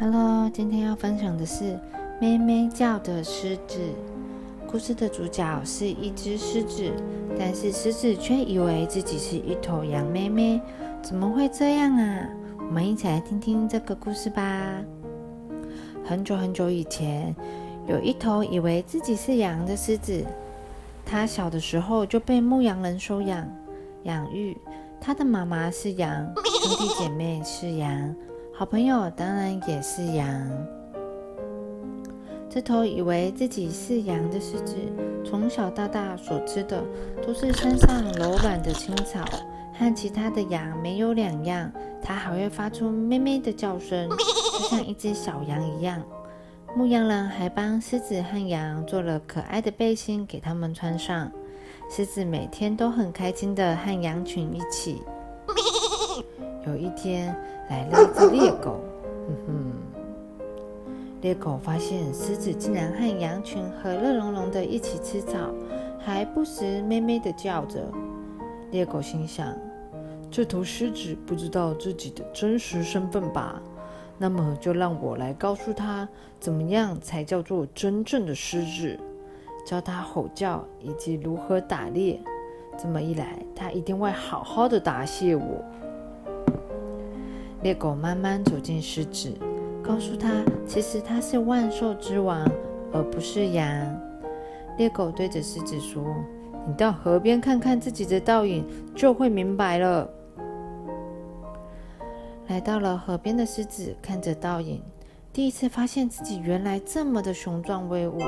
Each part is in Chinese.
Hello，今天要分享的是《咩咩叫的狮子》。故事的主角是一只狮子，但是狮子却以为自己是一头羊咩咩。怎么会这样啊？我们一起来听听这个故事吧。很久很久以前，有一头以为自己是羊的狮子。它小的时候就被牧羊人收养、养育。它的妈妈是羊，兄弟姐妹是羊，好朋友当然也是羊。这头以为自己是羊的狮子，从小到大所吃的都是山上柔软的青草，和其他的羊没有两样。它还会发出咩咩的叫声，就像一只小羊一样。牧羊人还帮狮子和羊做了可爱的背心给他们穿上。狮子每天都很开心的和羊群一起。有一天，来了一只猎狗，哼哼。猎狗发现狮子竟然和羊群和乐融融的一起吃草，还不时咩咩的叫着。猎狗心想：这头狮子不知道自己的真实身份吧？那么就让我来告诉他，怎么样才叫做真正的狮子，教他吼叫以及如何打猎。这么一来，他一定会好好的答谢我。猎狗慢慢走进狮子。告诉他，其实他是万兽之王，而不是羊。猎狗对着狮子说：“你到河边看看自己的倒影，就会明白了。”来到了河边的狮子看着倒影，第一次发现自己原来这么的雄壮威武。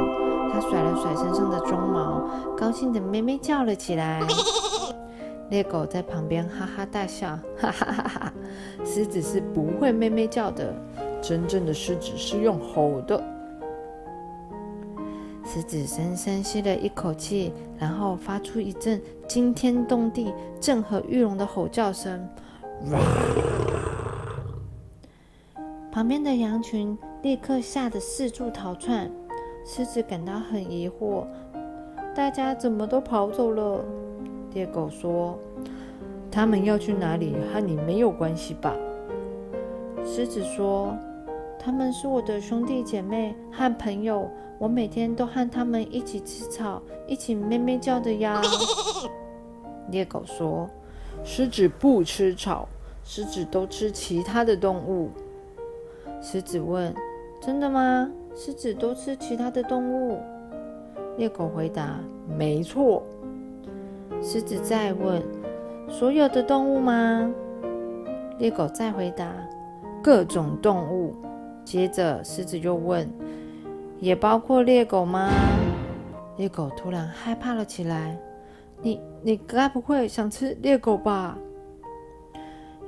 他甩了甩身上的鬃毛，高兴的咩咩叫了起来。猎狗在旁边哈哈大笑：“哈哈哈哈！狮子是不会咩咩叫的。”真正的狮子是用吼的。狮子深深吸了一口气，然后发出一阵惊天动地、震耳欲聋的吼叫声。旁边的羊群立刻吓得四处逃窜。狮子感到很疑惑：大家怎么都跑走了？猎狗说：“他们要去哪里和你没有关系吧？”狮子说。他们是我的兄弟姐妹和朋友，我每天都和他们一起吃草，一起咩咩叫的呀。猎狗说：“狮子不吃草，狮子都吃其他的动物。”狮子问：“真的吗？狮子都吃其他的动物？”猎狗回答：“没错。”狮子再问：“所有的动物吗？”猎狗再回答：“各种动物。”接着，狮子又问：“也包括猎狗吗？”猎狗突然害怕了起来。“你，你该不会想吃猎狗吧？”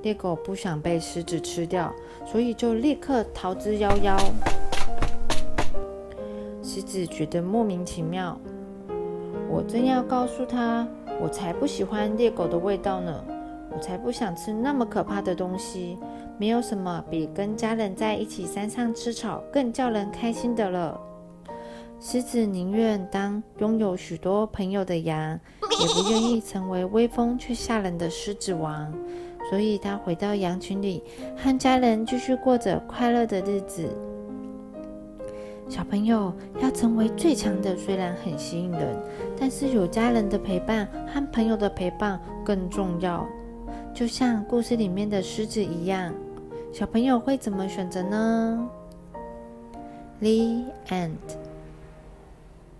猎狗不想被狮子吃掉，所以就立刻逃之夭夭。狮子觉得莫名其妙。我正要告诉他，我才不喜欢猎狗的味道呢。我才不想吃那么可怕的东西。没有什么比跟家人在一起山上吃草更叫人开心的了。狮子宁愿当拥有许多朋友的羊，也不愿意成为威风却吓人的狮子王。所以，他回到羊群里，和家人继续过着快乐的日子。小朋友要成为最强的，虽然很吸引人，但是有家人的陪伴和朋友的陪伴更重要。就像故事里面的狮子一样，小朋友会怎么选择呢？The end.